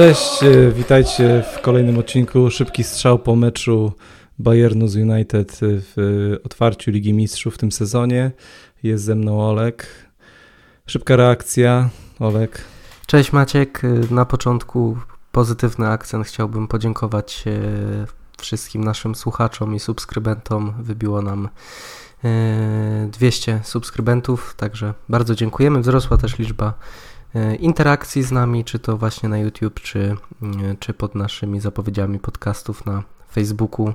Cześć, e, witajcie w kolejnym odcinku. Szybki strzał po meczu Bayernu z United w otwarciu Ligi Mistrzów w tym sezonie. Jest ze mną Olek. Szybka reakcja, Olek. Cześć Maciek. Na początku pozytywny akcent. Chciałbym podziękować e, wszystkim naszym słuchaczom i subskrybentom. Wybiło nam 200 e, subskrybentów, także bardzo dziękujemy. Wzrosła też liczba e, interakcji z nami, czy to właśnie na YouTube, czy, czy pod naszymi zapowiedziami podcastów na Facebooku.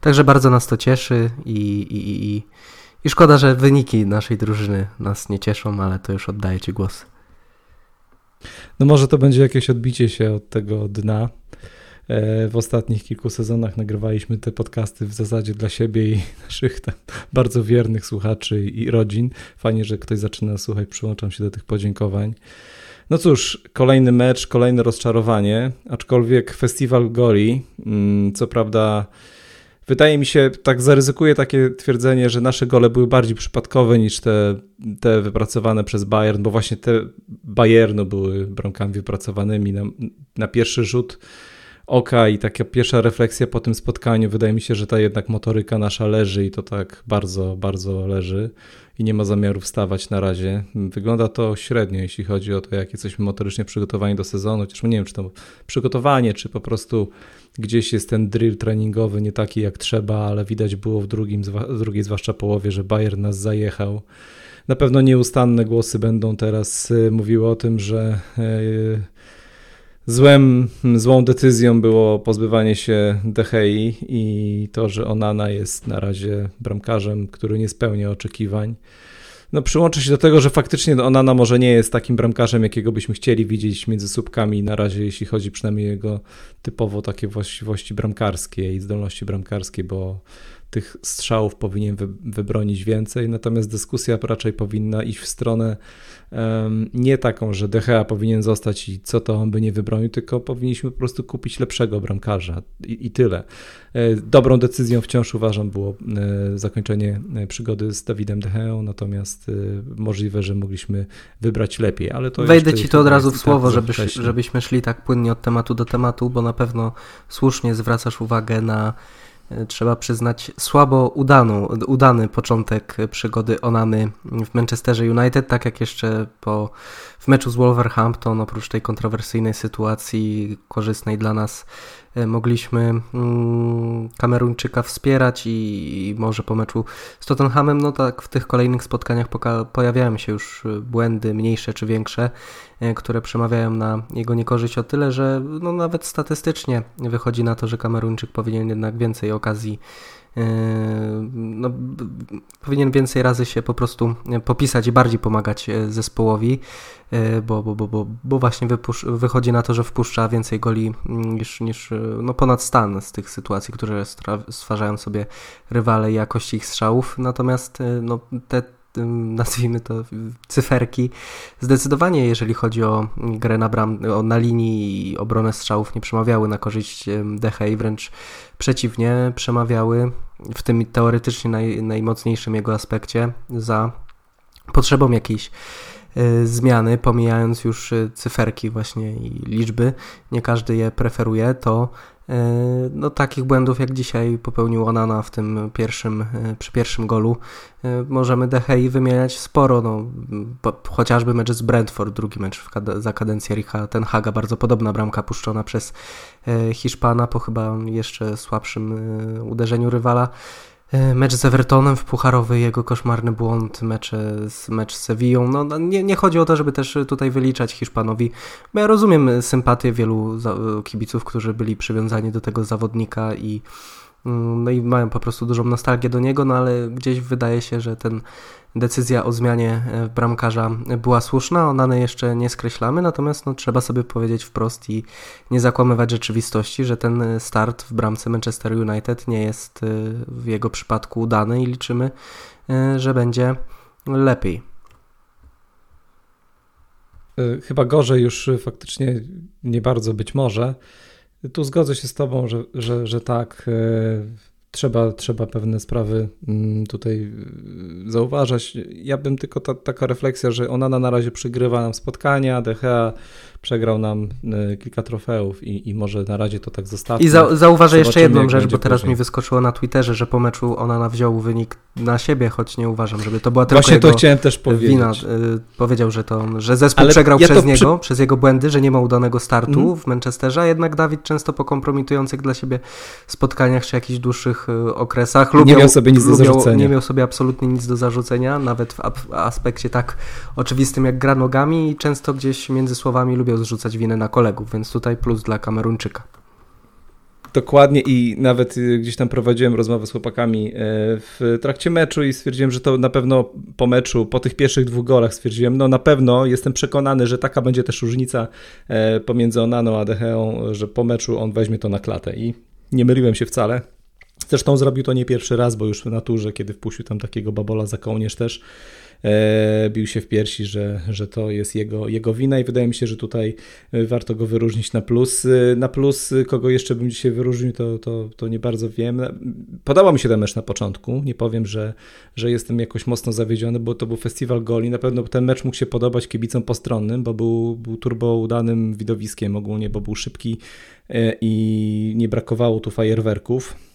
Także bardzo nas to cieszy i, i, i, i szkoda, że wyniki naszej drużyny nas nie cieszą, ale to już oddaję Ci głos. No może to będzie jakieś odbicie się od tego dna. E, w ostatnich kilku sezonach nagrywaliśmy te podcasty w zasadzie dla siebie i naszych bardzo wiernych słuchaczy i rodzin. Fajnie, że ktoś zaczyna słuchać, przyłączam się do tych podziękowań. No cóż, kolejny mecz, kolejne rozczarowanie, aczkolwiek festiwal Gori, mm, co prawda wydaje mi się, tak zaryzykuję takie twierdzenie, że nasze gole były bardziej przypadkowe niż te, te wypracowane przez Bayern, bo właśnie te Bayernu były bramkami wypracowanymi na, na pierwszy rzut oka i taka pierwsza refleksja po tym spotkaniu, wydaje mi się, że ta jednak motoryka nasza leży i to tak bardzo, bardzo leży i nie ma zamiaru wstawać na razie. Wygląda to średnio, jeśli chodzi o to, jak jesteśmy motorycznie przygotowani do sezonu, chociaż nie wiem, czy to przygotowanie, czy po prostu gdzieś jest ten drill treningowy nie taki jak trzeba, ale widać było w, drugim, w drugiej zwłaszcza połowie, że Bayern nas zajechał. Na pewno nieustanne głosy będą teraz y, mówiły o tym, że yy, złem, złą decyzją było pozbywanie się Dehei i to, że Onana jest na razie bramkarzem, który nie spełnia oczekiwań. No, przyłączę się do tego, że faktycznie Onana może nie jest takim bramkarzem, jakiego byśmy chcieli widzieć między słupkami na razie, jeśli chodzi przynajmniej o jego typowo takie właściwości bramkarskie i zdolności bramkarskie, bo tych strzałów powinien wybronić więcej, natomiast dyskusja raczej powinna iść w stronę nie taką, że DHA powinien zostać i co to on by nie wybronił, tylko powinniśmy po prostu kupić lepszego bramkarza i, i tyle. E, dobrą decyzją wciąż uważam było e, zakończenie e, przygody z Dawidem Deheą, natomiast możliwe, że mogliśmy wybrać lepiej, ale to Wejdę ci to od razu w słowo, żebyś, żebyśmy szli tak płynnie od tematu do tematu, bo na pewno słusznie zwracasz uwagę na trzeba przyznać, słabo udaną, udany początek przygody Onany w Manchesterze United, tak jak jeszcze po, w meczu z Wolverhampton, oprócz tej kontrowersyjnej sytuacji korzystnej dla nas E, mogliśmy mm, Kameruńczyka wspierać i, może po meczu z Tottenhamem, no tak w tych kolejnych spotkaniach pojawiają się już e, błędy mniejsze czy większe, e, które przemawiają na jego niekorzyść o tyle, że no nawet statystycznie wychodzi na to, że Kameruńczyk powinien jednak więcej okazji no, powinien więcej razy się po prostu popisać i bardziej pomagać e, zespołowi, e, bo, bo, bo, bo, właśnie wychodzi na to, że wpuszcza więcej goli mm, niż, niż e, no, ponad stan z tych sytuacji, które stwarzają sobie rywale i jakości ich strzałów. Natomiast no, te nazwijmy to cyferki. Zdecydowanie, jeżeli chodzi o grę na, bram, o, na linii i obronę strzałów, nie przemawiały na korzyść Decha i wręcz przeciwnie, przemawiały w tym teoretycznie naj, najmocniejszym jego aspekcie za potrzebą jakiejś y, zmiany, pomijając już y, cyferki właśnie i liczby, nie każdy je preferuje, to E, no, takich błędów jak dzisiaj popełnił Onana w tym pierwszym, e, przy pierwszym golu e, możemy Dehei wymieniać sporo, no, chociażby mecz z Brentford, drugi mecz za kadencję Richa Ten Haga, bardzo podobna bramka puszczona przez Hiszpana po chyba jeszcze słabszym uderzeniu rywala. E, mecz z Evertonem w Pucharowy, jego koszmarny błąd, mecz z, mecz z Sevillą. No, no, nie, nie chodzi o to, żeby też tutaj wyliczać Hiszpanowi, bo ja rozumiem sympatię wielu kibiców, którzy byli przywiązani do tego zawodnika i no i mają po prostu dużą nostalgię do niego, no ale gdzieś wydaje się, że ten decyzja o zmianie e, bramkarza była słuszna, ona jeszcze nie skreślamy, natomiast no, trzeba sobie powiedzieć wprost i nie zakłamywać rzeczywistości, że ten start w bramce Manchester United nie jest e, w jego przypadku udany i liczymy, e, że będzie lepiej. Chyba gorzej już faktycznie nie bardzo być może. Tu zgodzę się z Tobą, że, że, że tak. E, trzeba, trzeba pewne sprawy mm, tutaj e, zauważać. Ja bym tylko ta, taka refleksja, że ona na razie przygrywa nam spotkania, DHA przegrał nam e, kilka trofeów i, i może na razie to tak zostawi. I za, zauważę jeszcze jedną rzecz, bo teraz później. mi wyskoczyło na Twitterze, że po meczu ona wziął wynik na siebie, choć nie uważam, żeby to była tylko Właśnie to chciałem też powiedzieć. Wina. Powiedział, że, to, że zespół Ale przegrał ja przez niego, przy... przez jego błędy, że nie ma udanego startu mm. w Manchesterze, a jednak Dawid często po kompromitujących dla siebie spotkaniach czy jakichś dłuższych okresach lubiał, nie miał sobie nic do zarzucenia. Nie miał sobie absolutnie nic do zarzucenia, nawet w aspekcie tak oczywistym jak gra nogami i często gdzieś między słowami lubią zrzucać winę na kolegów, więc tutaj plus dla Kameruńczyka. Dokładnie i nawet y, gdzieś tam prowadziłem rozmowę z chłopakami e, w trakcie meczu i stwierdziłem, że to na pewno po meczu, po tych pierwszych dwóch golach stwierdziłem, no na pewno jestem przekonany, że taka będzie też różnica e, pomiędzy Onaną a Decheą, że po meczu on weźmie to na klatę i nie myliłem się wcale. Zresztą zrobił to nie pierwszy raz, bo już w naturze, kiedy wpuścił tam takiego babola za kołnierz też, bił się w piersi, że, że to jest jego, jego wina i wydaje mi się, że tutaj e, warto go wyróżnić na plus. E, na plus, kogo jeszcze bym dzisiaj wyróżnił, to, to, to nie bardzo wiem. Podobał mi się ten mecz na początku, nie powiem, że, że jestem jakoś mocno zawiedziony, bo to był festiwal goli. Na pewno ten mecz mógł się podobać kibicom postronnym, bo był, był turbo udanym widowiskiem ogólnie, bo był szybki i nie brakowało tu fajerwerków.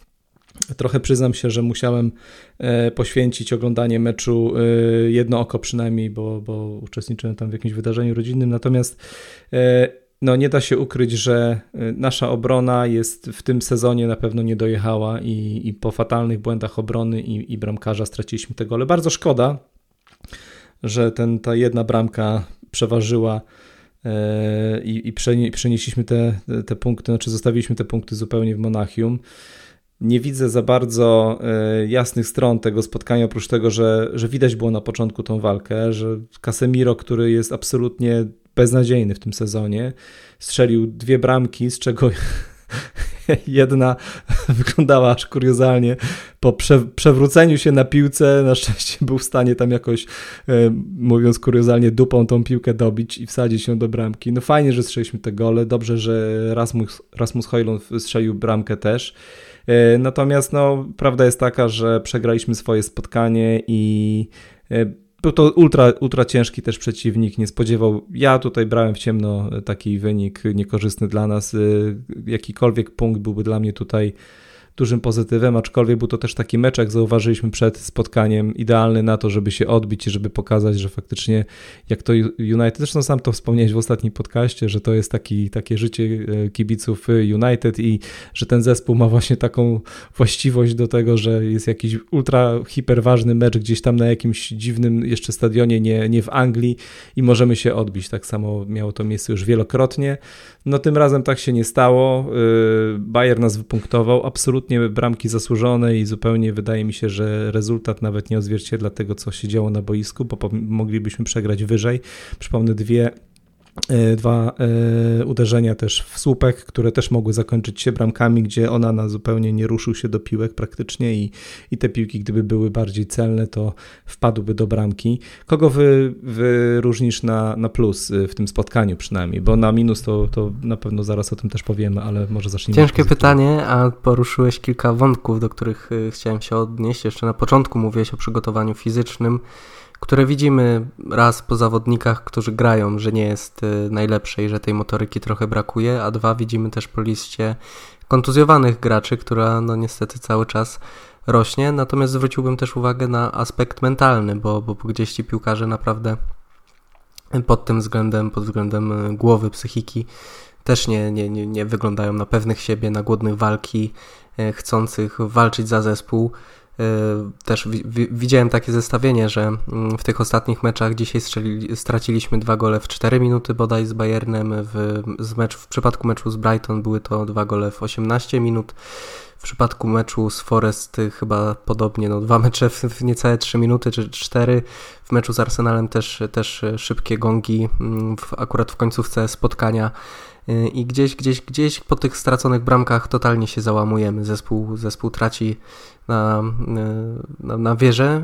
Trochę przyznam się, że musiałem e, poświęcić oglądanie meczu e, jedno oko przynajmniej, bo, bo uczestniczyłem tam w jakimś wydarzeniu rodzinnym. Natomiast e, no, nie da się ukryć, że nasza obrona jest w tym sezonie na pewno nie dojechała i, i po fatalnych błędach obrony i, i bramkarza straciliśmy tego, ale bardzo szkoda, że ten, ta jedna bramka przeważyła i, i przenieśliśmy te, te punkty, znaczy zostawiliśmy te punkty zupełnie w Monachium nie widzę za bardzo e, jasnych stron tego spotkania, oprócz tego, że, że widać było na początku tą walkę, że Casemiro, który jest absolutnie beznadziejny w tym sezonie, strzelił dwie bramki, z czego jedna wyglądała aż kuriozalnie. Po prze, przewróceniu się na piłce, na szczęście był w stanie tam jakoś, e, mówiąc kuriozalnie, dupą tą piłkę dobić i wsadzić się do bramki. No fajnie, że strzeliśmy te gole. Dobrze, że Rasmus, Rasmus Hojlund strzelił bramkę też. E, natomiast no, prawda jest taka, że przegraliśmy swoje spotkanie i e, był to ultra, ultra ciężki też przeciwnik, nie spodziewał. Ja tutaj brałem w ciemno taki wynik niekorzystny dla nas. E, jakikolwiek punkt byłby dla mnie tutaj dużym pozytywem, aczkolwiek był to też taki mecz, jak zauważyliśmy przed spotkaniem, idealny na to, żeby się odbić i żeby pokazać, że faktycznie jak to United, zresztą sam to wspomniałeś w ostatnim podcaście, że to jest taki, takie życie e, kibiców United i że ten zespół ma właśnie taką właściwość do tego, że jest jakiś ultra hiper ważny mecz gdzieś tam na jakimś dziwnym jeszcze stadionie, nie, nie w Anglii i możemy się odbić. Tak samo miało to miejsce już wielokrotnie. No tym razem tak się nie stało. Y, Bayern nas wypunktował, absolutnie bramki zasłużone i zupełnie wydaje mi się, że rezultat nawet nie odzwierciedla tego, co się działo na boisku, bo moglibyśmy przegrać wyżej. Przypomnę dwie dwa e, uderzenia też w słupek, które też mogły zakończyć się bramkami, gdzie ona na zupełnie nie ruszył się do piłek praktycznie i, i te piłki, gdyby były bardziej celne, to wpadłyby do bramki. Kogo wy wyróżnisz na, na plus y, w tym spotkaniu przynajmniej? Bo na minus to, to na pewno zaraz o tym też powiemy, ale może zacznijmy. Ciężkie pytanie, a poruszyłeś kilka wątków, do których y, chciałem się odnieść. Jeszcze na początku mówiłeś o przygotowaniu fizycznym które widzimy raz po zawodnikach, którzy grają, że nie jest y, najlepsze i że tej motoryki trochę brakuje, a dwa widzimy też po liście kontuzjowanych graczy, która no niestety cały czas rośnie. Natomiast zwróciłbym też uwagę na aspekt mentalny, bo, bo gdzieś ci piłkarze naprawdę pod tym względem, pod względem y, głowy, psychiki też nie, nie, nie, nie wyglądają na pewnych siebie, na głodnych walki, y, chcących walczyć za zespół. Y, też widziałem takie zestawienie, że mm, w tych ostatnich meczach dzisiaj straciliśmy dwa gole w 4 minuty bodaj z Bayernem, w, z mecz, w przypadku meczu z Brighton były to dwa gole w 18 minut, w przypadku meczu z Forest chyba podobnie, no dwa mecze w niecałe 3 minuty czy 4, w meczu z Arsenalem też, też szybkie gongi mm, w, akurat w końcówce spotkania i gdzieś, gdzieś, gdzieś po tych straconych bramkach totalnie się załamujemy. Zespół, zespół traci na, na, na wierze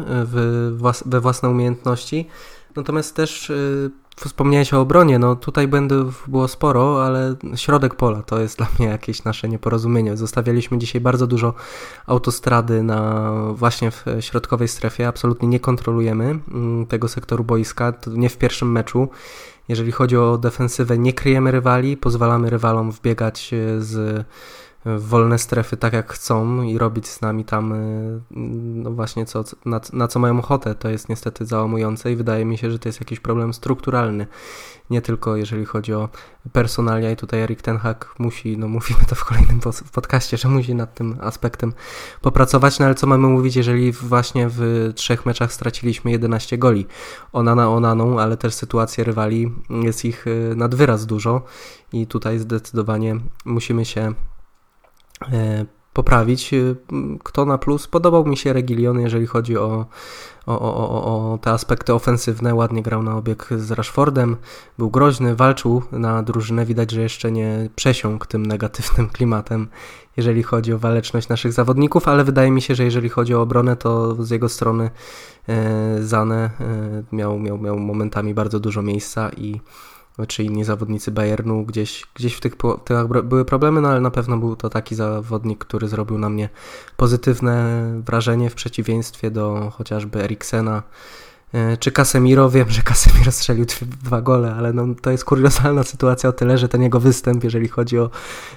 we własne umiejętności. Natomiast też y, wspomniałeś o obronie, no tutaj błędów było sporo, ale środek pola to jest dla mnie jakieś nasze nieporozumienie. Zostawialiśmy dzisiaj bardzo dużo autostrady na właśnie w środkowej strefie, absolutnie nie kontrolujemy mm, tego sektoru boiska, nie w pierwszym meczu. Jeżeli chodzi o defensywę, nie kryjemy rywali, pozwalamy rywalom wbiegać y, z wolne strefy tak jak chcą i robić z nami tam y, no właśnie co, na, na co mają ochotę, to jest niestety załamujące i wydaje mi się, że to jest jakiś problem strukturalny. Nie tylko jeżeli chodzi o personalia i tutaj Erik Ten Hag musi, no mówimy to w kolejnym podcaście, że musi nad tym aspektem popracować, no ale co mamy mówić, jeżeli właśnie w trzech meczach straciliśmy 11 goli. Onana onaną, ale też sytuacje rywali jest ich y, nad wyraz dużo i tutaj zdecydowanie musimy się poprawić. E, kto na plus? Podobał mi się Regilion, jeżeli chodzi o, o, o, o, te aspekty ofensywne. Ładnie grał na obieg z Rashfordem, był groźny, walczył na drużynę. Widać, że jeszcze nie przesiąkł tym negatywnym klimatem, jeżeli chodzi o waleczność naszych zawodników, ale wydaje mi się, że jeżeli chodzi o obronę, to z jego strony e, Zane miał, miał, miał momentami bardzo dużo miejsca i czy inni zawodnicy Bayernu, gdzieś, gdzieś w tych tyłach były problemy, no ale na pewno był to taki zawodnik, który zrobił na mnie pozytywne wrażenie w przeciwieństwie do chociażby Eriksena e, czy Casemiro. Wiem, że Casemiro strzelił dwa gole, ale no, to jest kuriozalna sytuacja o tyle, że ten jego występ, jeżeli chodzi o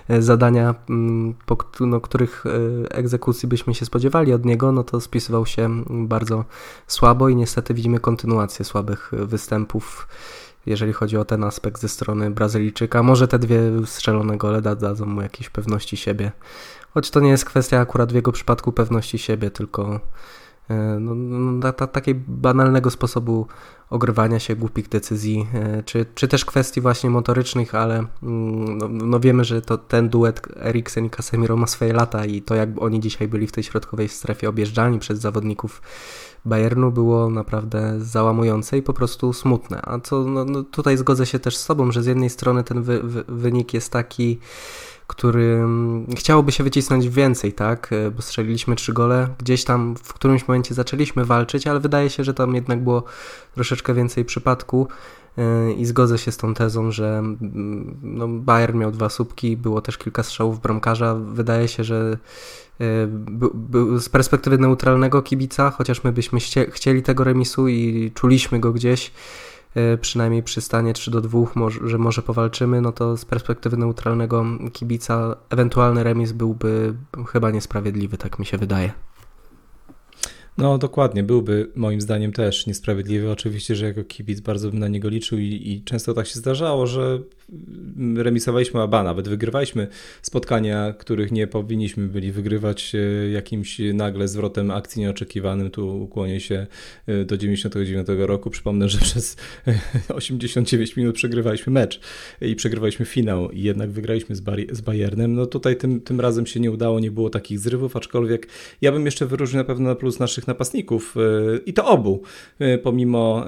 e, zadania, mm, po no, których e, egzekucji byśmy się spodziewali od niego, no to spisywał się bardzo słabo i niestety widzimy kontynuację słabych występów jeżeli chodzi o ten aspekt ze strony Brazylijczyka. Może te dwie strzelone gole dadzą mu jakieś pewności siebie. Choć to nie jest kwestia akurat w jego przypadku pewności siebie, tylko no, no, ta, takiej banalnego sposobu ogrywania się, głupich decyzji, e, czy, czy też kwestii właśnie motorycznych, ale mm, no, no wiemy, że to ten duet Eriksen i Casemiro ma swoje lata i to jak oni dzisiaj byli w tej środkowej strefie objeżdżani przez zawodników Bayernu było naprawdę załamujące i po prostu smutne. A co no, no tutaj zgodzę się też z Tobą, że z jednej strony ten wy, wy, wynik jest taki, który mm, chciałoby się wycisnąć więcej, tak? E, bo strzeliliśmy trzy gole, gdzieś tam w którymś momencie zaczęliśmy walczyć, ale wydaje się, że tam jednak było troszeczkę więcej przypadku. E, I zgodzę się z tą tezą, że mm, no, Bayern miał dwa słupki, było też kilka strzałów bramkarza. Wydaje się, że e, z perspektywy neutralnego kibica, chociaż my byśmy chcieli tego remisu i czuliśmy go gdzieś, przynajmniej przy stanie 3 do 2, że może powalczymy, no to z perspektywy neutralnego kibica ewentualny remis byłby chyba niesprawiedliwy, tak mi się wydaje. No dokładnie, byłby moim zdaniem też niesprawiedliwy. Oczywiście, że jako kibic bardzo bym na niego liczył i, i często tak się zdarzało, że remisowaliśmy, a nawet wygrywaliśmy spotkania, których nie powinniśmy byli wygrywać e, jakimś nagle zwrotem akcji nieoczekiwanym. Tu ukłonię się e, do 99 roku. Przypomnę, że przez 89 minut przegrywaliśmy mecz i przegrywaliśmy finał i jednak wygraliśmy z, z Bayernem. No tutaj tym, tym razem się nie udało, nie było takich zrywów, aczkolwiek ja bym jeszcze wyróżnił na pewno na plus naszych napastników e, i to obu. Pomimo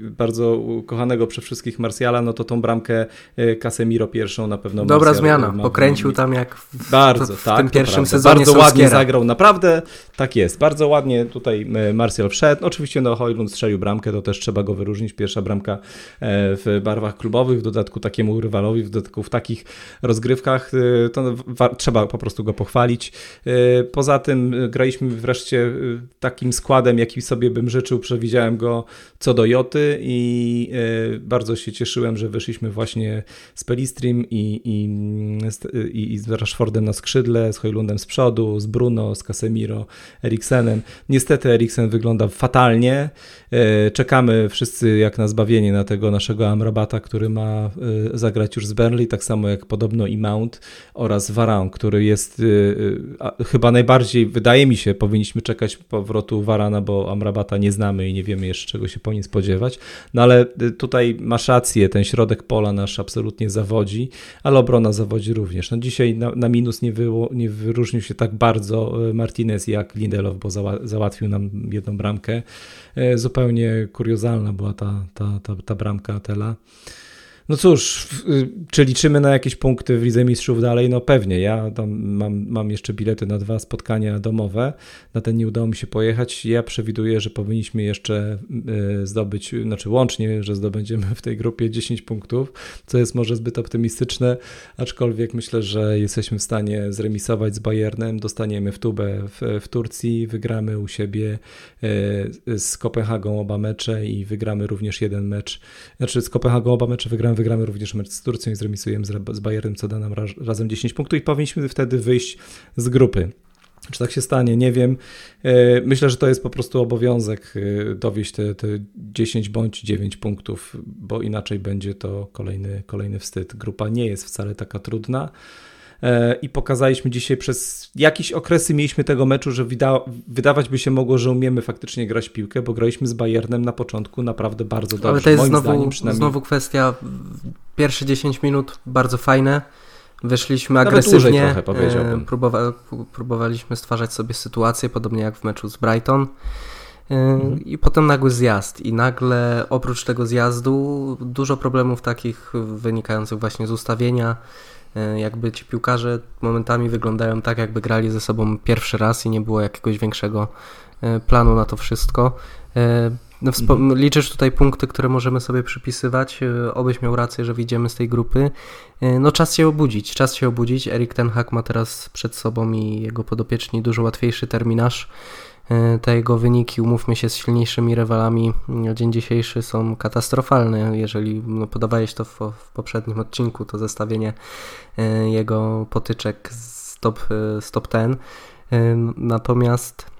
bardzo kochanego przez wszystkich Marsjala, no to tą bramkę E, Casemiro pierwszą na pewno. Dobra zmiana, pokręcił tam jak w, bardzo, w, w tak, tym pierwszym sezonie Bardzo ładnie zagrał, naprawdę, tak jest, bardzo ładnie tutaj e, Martial wszedł, oczywiście no Hojlund strzelił bramkę, to też trzeba go wyróżnić, pierwsza bramka e, w barwach klubowych, w dodatku takiemu rywalowi, w dodatku w takich rozgrywkach, to trzeba po prostu go pochwalić. Poza tym graliśmy wreszcie takim składem, jaki sobie bym życzył, przewidziałem go co do Joty i bardzo się cieszyłem, że wyszliśmy właśnie z Pelistrim i, i, i, z Rashfordem na skrzydle, z Hojlundem z przodu, z Bruno, z Casemiro, Eriksenem. Niestety Eriksen wygląda fatalnie. E, czekamy wszyscy jak na zbawienie na tego naszego Amrabata, który ma e, zagrać już z Burnley, tak samo jak podobno i Mount oraz Varan, który jest e, chyba najbardziej, wydaje mi się, powinniśmy czekać powrotu Varana, bo Amrabata nie znamy i nie wiemy jeszcze czego się po nim spodziewać. No ale tutaj masz rację, ten środek pola nasz absolutnie zawodzi, ale obrona zawodzi również. No dzisiaj na, na minus nie, wyło, nie wyróżnił się tak bardzo e, Martinez jak Lindelof, bo zała, załatwił nam jedną bramkę. E, zupełnie kuriozalna była ta, ta, ta, ta bramka Tela. No cóż, y, czy liczymy na jakieś punkty w Lidze Mistrzów dalej? No pewnie. Ja mam, mam jeszcze bilety na dwa spotkania domowe. Na ten nie udało mi się pojechać. Ja przewiduję, że powinniśmy jeszcze y, zdobyć, znaczy łącznie, że zdobędziemy w tej grupie 10 punktów, co jest może zbyt optymistyczne, aczkolwiek myślę, że jesteśmy w stanie zremisować z Bayernem, dostaniemy w tubę w, w Turcji, wygramy u siebie y, z Kopenhagą oba mecze i wygramy również jeden mecz, znaczy z Kopenhagą oba mecze wygramy wygramy również mecz z Turcją i zremisujemy z Bayernem, co da nam razem 10 punktów i powinniśmy wtedy wyjść z grupy. Czy tak się stanie? Nie wiem. E, myślę, że to jest po prostu obowiązek e, dowieść te, te 10 bądź 9 punktów, bo inaczej będzie to kolejny, kolejny wstyd. Grupa nie jest wcale taka trudna. E, i pokazaliśmy dzisiaj przez jakieś okresy mieliśmy tego meczu, że wydawać by się mogło, że umiemy faktycznie grać piłkę, bo graliśmy z Bayernem na początku naprawdę bardzo dobrze. Ale to jest Moim znowu, zdaniem, przynajmniej... znowu kwestia, pierwsze 10 minut bardzo fajne, Wyszliśmy Nawet agresywnie, trochę, powiedziałbym. Próbowa próbowaliśmy stwarzać sobie sytuację, podobnie jak w meczu z Brighton. E, mhm. I potem nagły zjazd. I nagle oprócz tego zjazdu dużo problemów takich wynikających właśnie z ustawienia, E, jakby ci piłkarze momentami wyglądają tak, jakby grali ze sobą pierwszy raz i nie było jakiegoś większego e, planu na to wszystko. E, no, mhm. Liczysz tutaj punkty, które możemy sobie przypisywać. Obyś miał rację, że wyjdziemy z tej grupy. No czas się obudzić, czas się obudzić. Erik Ten Hag ma teraz przed sobą i jego podopieczni dużo łatwiejszy terminarz. E, te jego wyniki, umówmy się, z silniejszymi rywalami na dzień dzisiejszy są katastrofalne. Jeżeli no, podawałeś to w, w poprzednim odcinku, to zestawienie e, jego potyczek z top, e, z top 10. Natomiast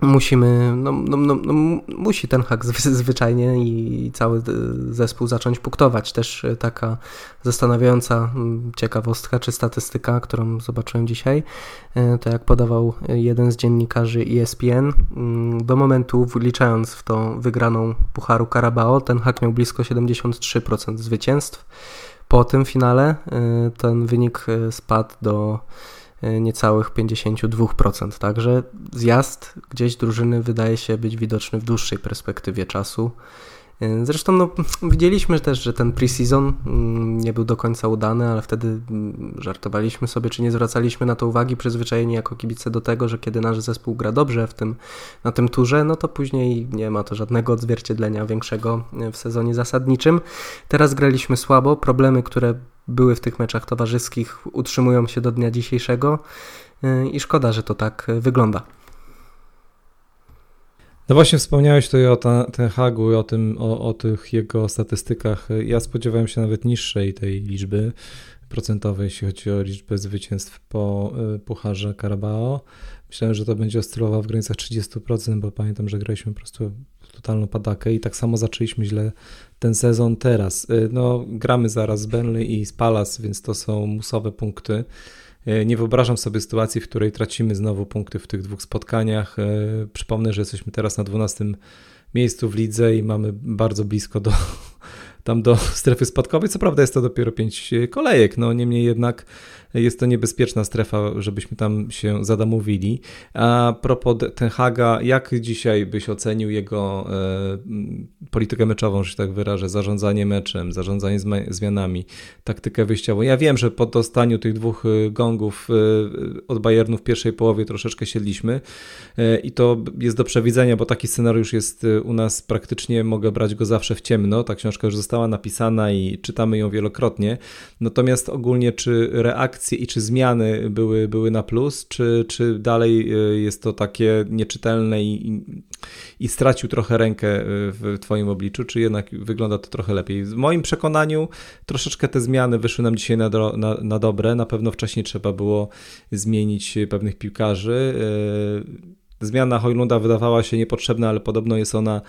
musimy, no, no, no, no, musi ten hak zwyczajnie i cały zespół zacząć punktować. Też e, taka zastanawiająca ciekawostka czy statystyka, którą zobaczyłem dzisiaj, e, to jak podawał jeden z dziennikarzy ESPN, do momentu wliczając w tą wygraną Pucharu Carabao, ten hak miał blisko 73% zwycięstw. Po tym finale e, ten wynik spadł do E, niecałych 52%. Także zjazd gdzieś drużyny wydaje się być widoczny w dłuższej perspektywie czasu. E, zresztą no, widzieliśmy też, że ten preseason mm, nie był do końca udany, ale wtedy mm, żartowaliśmy sobie, czy nie zwracaliśmy na to uwagi, przyzwyczajeni jako kibice do tego, że kiedy nasz zespół gra dobrze w tym, na tym turze, no to później nie ma to żadnego odzwierciedlenia większego e, w sezonie zasadniczym. Teraz graliśmy słabo, problemy, które były w tych meczach towarzyskich, utrzymują się do dnia dzisiejszego e, i szkoda, że to tak wygląda. No właśnie wspomniałeś tutaj o ten Hagu i o, tym, o, o tych jego statystykach. Ja spodziewałem się nawet niższej tej liczby procentowej, jeśli chodzi o liczbę zwycięstw po y, Pucharze Carabao. Myślałem, że to będzie oscylował w granicach 30%, bo pamiętam, że graliśmy po prostu totalną padakę i tak samo zaczęliśmy źle ten sezon teraz. Y, no, gramy zaraz z Burnley i z Palace, więc to są musowe punkty. E, nie wyobrażam sobie sytuacji, w której tracimy znowu punkty w tych dwóch spotkaniach. E, przypomnę, że jesteśmy teraz na 12 miejscu w lidze i mamy bardzo blisko do, tam do strefy spadkowej. Co prawda jest to dopiero 5 kolejek, no niemniej jednak jest to niebezpieczna strefa, żebyśmy tam się zadamowili. A propos Ten Haga, jak dzisiaj byś ocenił jego e, politykę meczową, że się tak wyrażę, zarządzanie meczem, zarządzanie zmianami, taktykę wyjściową? Ja wiem, że po dostaniu tych dwóch e, gongów e, od Bayernu w pierwszej połowie troszeczkę siedliśmy e, i to jest do przewidzenia, bo taki scenariusz jest e, u nas praktycznie, mogę brać go zawsze w ciemno. Ta książka już została napisana i czytamy ją wielokrotnie. Natomiast ogólnie, czy reakcja i czy zmiany były, były na plus, czy, czy dalej y, jest to takie nieczytelne i, i stracił trochę rękę y, w Twoim obliczu, czy jednak wygląda to trochę lepiej? W moim przekonaniu troszeczkę te zmiany wyszły nam dzisiaj na, do, na, na dobre. Na pewno wcześniej trzeba było zmienić pewnych piłkarzy. Y, zmiana Hojlunda wydawała się niepotrzebna, ale podobno jest ona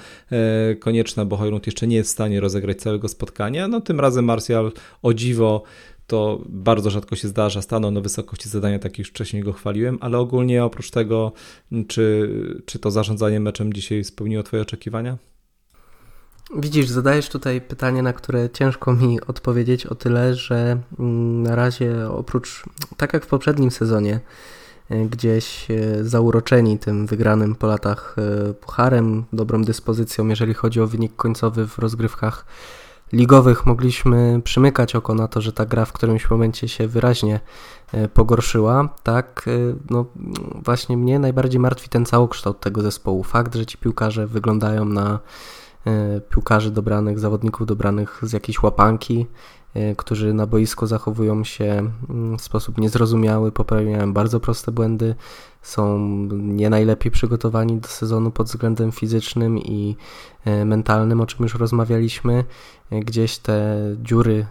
konieczna, bo Hojlund jeszcze nie jest w stanie rozegrać całego spotkania. No tym razem Martial o dziwo to bardzo rzadko się zdarza, stanął na wysokości zadania, tak już wcześniej go chwaliłem, ale ogólnie oprócz tego, czy, czy to zarządzanie meczem dzisiaj spełniło Twoje oczekiwania? Widzisz, zadajesz tutaj pytanie, na które ciężko mi odpowiedzieć o tyle, że mm, na razie oprócz, tak jak w poprzednim sezonie, e, gdzieś e, zauroczeni tym wygranym po latach e, pucharem, dobrą dyspozycją, jeżeli chodzi o wynik końcowy w rozgrywkach ligowych mogliśmy przymykać oko na to, że ta gra w którymś momencie się wyraźnie e, pogorszyła, tak, e, no właśnie mnie najbardziej martwi ten całokształt tego zespołu. Fakt, że ci piłkarze wyglądają na e, piłkarzy dobranych, zawodników dobranych z jakiejś łapanki, którzy na boisku zachowują się mm, w sposób niezrozumiały, popełniają bardzo proste błędy, są nie najlepiej przygotowani do sezonu pod względem fizycznym i e, mentalnym, o czym już rozmawialiśmy. E, gdzieś te dziury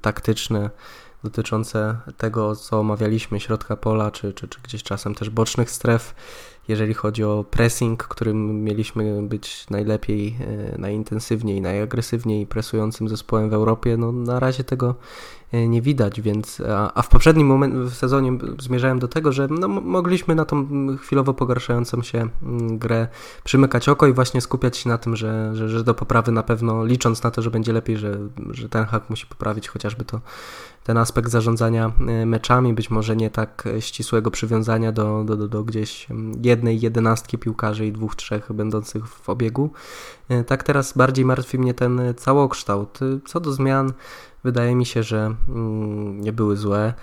taktyczne dotyczące tego, co omawialiśmy, środka pola, czy, czy, czy gdzieś czasem też bocznych stref, jeżeli chodzi o pressing, którym mieliśmy być najlepiej, najintensywniej, najagresywniej presującym zespołem w Europie, no na razie tego E, nie widać, więc a, a w poprzednim moment, w sezonie zmierzałem do tego, że no, mogliśmy na tą chwilowo pogarszającą się grę przymykać oko i właśnie skupiać się na tym, że, że, że do poprawy na pewno, licząc na to, że będzie lepiej, że, że ten hak musi poprawić chociażby to ten aspekt zarządzania e, meczami, być może nie tak ścisłego przywiązania do, do, do, do gdzieś mm, jednej jedenastki piłkarzy i dwóch, trzech będących w obiegu. E, tak teraz bardziej martwi mnie ten całokształt. Co do zmian, wydaje mi się, że mm, nie były złe,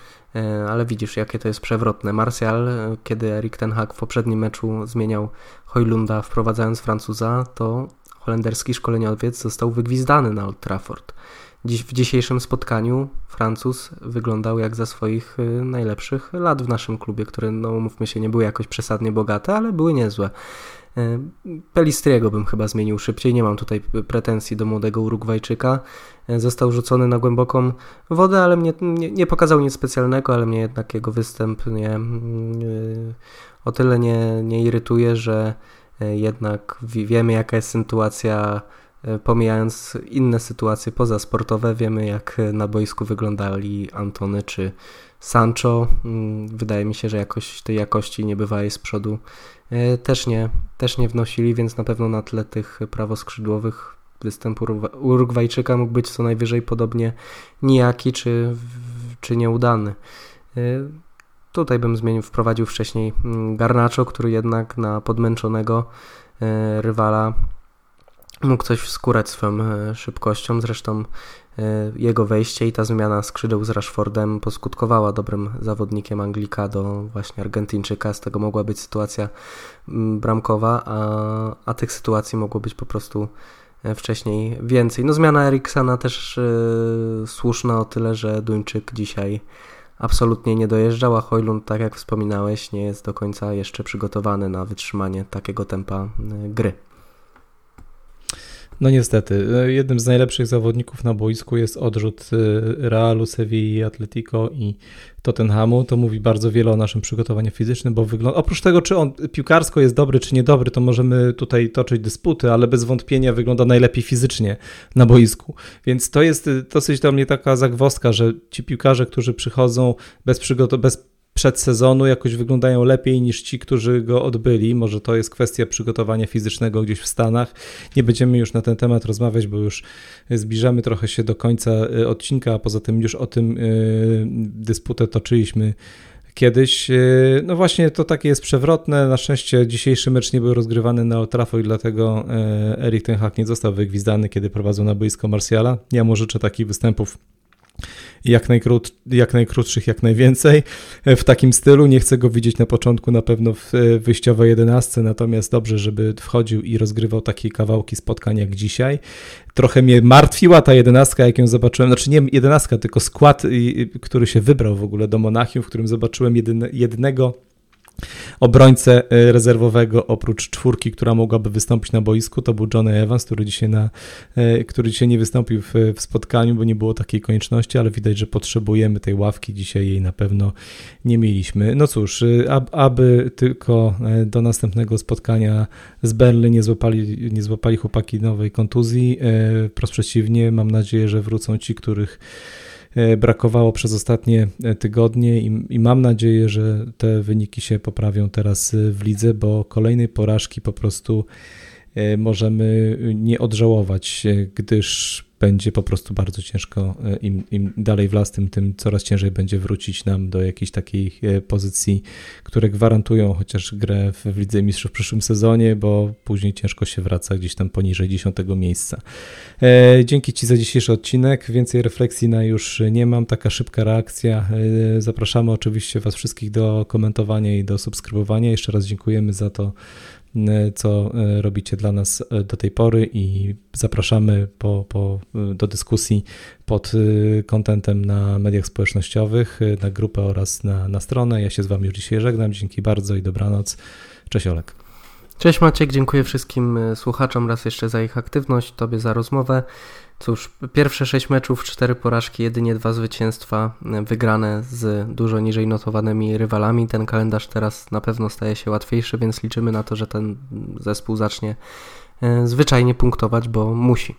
ale widzisz, jakie to jest przewrotne. Martial, kiedy Erik Ten Hag w poprzednim meczu zmieniał Hojlunda, wprowadzając Francuza, to holenderski szkoleniowiec został wygwizdany na Old Trafford. Dziś, w dzisiejszym spotkaniu Francuz wyglądał jak za swoich e, najlepszych lat w naszym klubie, które, no mówmy się, nie były jakoś przesadnie bogate, ale były niezłe. E, Pelistriego bym chyba zmienił szybciej, nie mam tutaj pretensji do młodego Urugwajczyka. E, został rzucony na głęboką wodę, ale mnie nie, nie pokazał nic specjalnego, ale mnie jednak jego występ nie, mm, o tyle nie, nie irytuje, że jednak wiemy jaka jest sytuacja pomijając inne sytuacje pozasportowe, wiemy jak na boisku wyglądali Antony czy Sancho. Mm, wydaje mi się, że jakoś tej jakości nie bywa jej z przodu E, też nie, też nie wnosili, więc na pewno na tle tych prawoskrzydłowych występ Urugwajczyka mógł być co najwyżej podobnie nijaki czy, czy nieudany. E, tutaj bym zmienił, wprowadził wcześniej mm, Garnaczo, który jednak na podmęczonego e, rywala mógł coś wskórać swoją szybkością. Zresztą E, jego wejście i ta zmiana skrzydeł z Rashfordem poskutkowała dobrym zawodnikiem Anglika do właśnie Argentyńczyka. Z tego mogła być sytuacja mm, bramkowa, a, a tych sytuacji mogło być po prostu e, wcześniej więcej. No zmiana Eriksana też yy, słuszna o tyle, że Duńczyk dzisiaj absolutnie nie dojeżdżał, a Hojlund, tak jak wspominałeś, nie jest do końca jeszcze przygotowany na wytrzymanie takiego tempa gry. No niestety, e, jednym z najlepszych zawodników na boisku jest odrzut e, Realu, Sevilla, Atletico i Tottenhamu. To mówi bardzo wiele o naszym przygotowaniu fizycznym, bo wygląda... Oprócz tego, czy on piłkarsko jest dobry, czy niedobry, to możemy tutaj toczyć dysputy, ale bez wątpienia wygląda najlepiej fizycznie na boisku. Więc to jest e, dosyć dla mnie taka zagwozdka, że ci piłkarze, którzy przychodzą bez, przygotowania, bez przedsezonu jakoś wyglądają lepiej niż ci, którzy go odbyli. Może to jest kwestia przygotowania fizycznego gdzieś w Stanach. Nie będziemy już na ten temat rozmawiać, bo już zbliżamy trochę się do końca y, odcinka, a poza tym już o tym y, dysputę toczyliśmy kiedyś. Y, no właśnie to takie jest przewrotne. Na szczęście dzisiejszy mecz nie był rozgrywany na Old i dlatego Erik Ten Hag nie został wygwizdany, kiedy prowadził na boisko Marsjala. Ja mu życzę takich występów jak, najkrót, jak najkrótszych, jak najwięcej e, w takim stylu. Nie chcę go widzieć na początku na pewno w e, wyjściowej jedenastce, natomiast dobrze, żeby wchodził i rozgrywał takie kawałki spotkań jak dzisiaj. Trochę mnie martwiła ta jedenastka, jak ją zobaczyłem, znaczy nie jedenastka, tylko skład, który się wybrał w ogóle do Monachium, w którym zobaczyłem jednego obrońcę e, rezerwowego oprócz czwórki, która mogłaby wystąpić na boisku, to był Johnny Evans, który dzisiaj, na, e, który dzisiaj nie wystąpił w, w spotkaniu, bo nie było takiej konieczności, ale widać, że potrzebujemy tej ławki. Dzisiaj jej na pewno nie mieliśmy. No cóż, e, ab, aby tylko do następnego spotkania z Berlin nie złapali, nie złapali chłopaki nowej kontuzji. Wprost przeciwnie, mam nadzieję, że wrócą ci, których brakowało przez ostatnie e, tygodnie i, i, mam nadzieję, że te wyniki się poprawią teraz e, w lidze, bo kolejnej porażki po prostu możemy nie odżałować, gdyż będzie po prostu bardzo ciężko. E, Im, Im dalej w las, tym, tym coraz ciężej będzie wrócić nam do jakiejś takiej e, pozycji, które gwarantują chociaż grę w Lidze Mistrzów w przyszłym sezonie, bo później ciężko się wraca gdzieś tam poniżej 10 miejsca. E, dzięki Ci za dzisiejszy odcinek. Więcej refleksji na już nie mam. Taka szybka reakcja. Zapraszamy oczywiście Was wszystkich do komentowania i do subskrybowania. Jeszcze raz dziękujemy za to, co e, robicie dla nas e, do tej pory i zapraszamy po, po, do dyskusji pod kontentem na mediach społecznościowych, na grupę oraz na, na stronę. Ja się z Wami już dzisiaj żegnam. Dzięki bardzo i dobranoc. Cześć Olek. Cześć Maciek, dziękuję wszystkim słuchaczom raz jeszcze za ich aktywność, Tobie za rozmowę. Cóż, pierwsze sześć meczów, cztery porażki, jedynie dwa zwycięstwa e, wygrane z dużo niżej notowanymi rywalami. Ten kalendarz teraz na pewno staje się łatwiejszy, więc liczymy na to, że ten zespół zacznie e, zwyczajnie punktować, bo musi.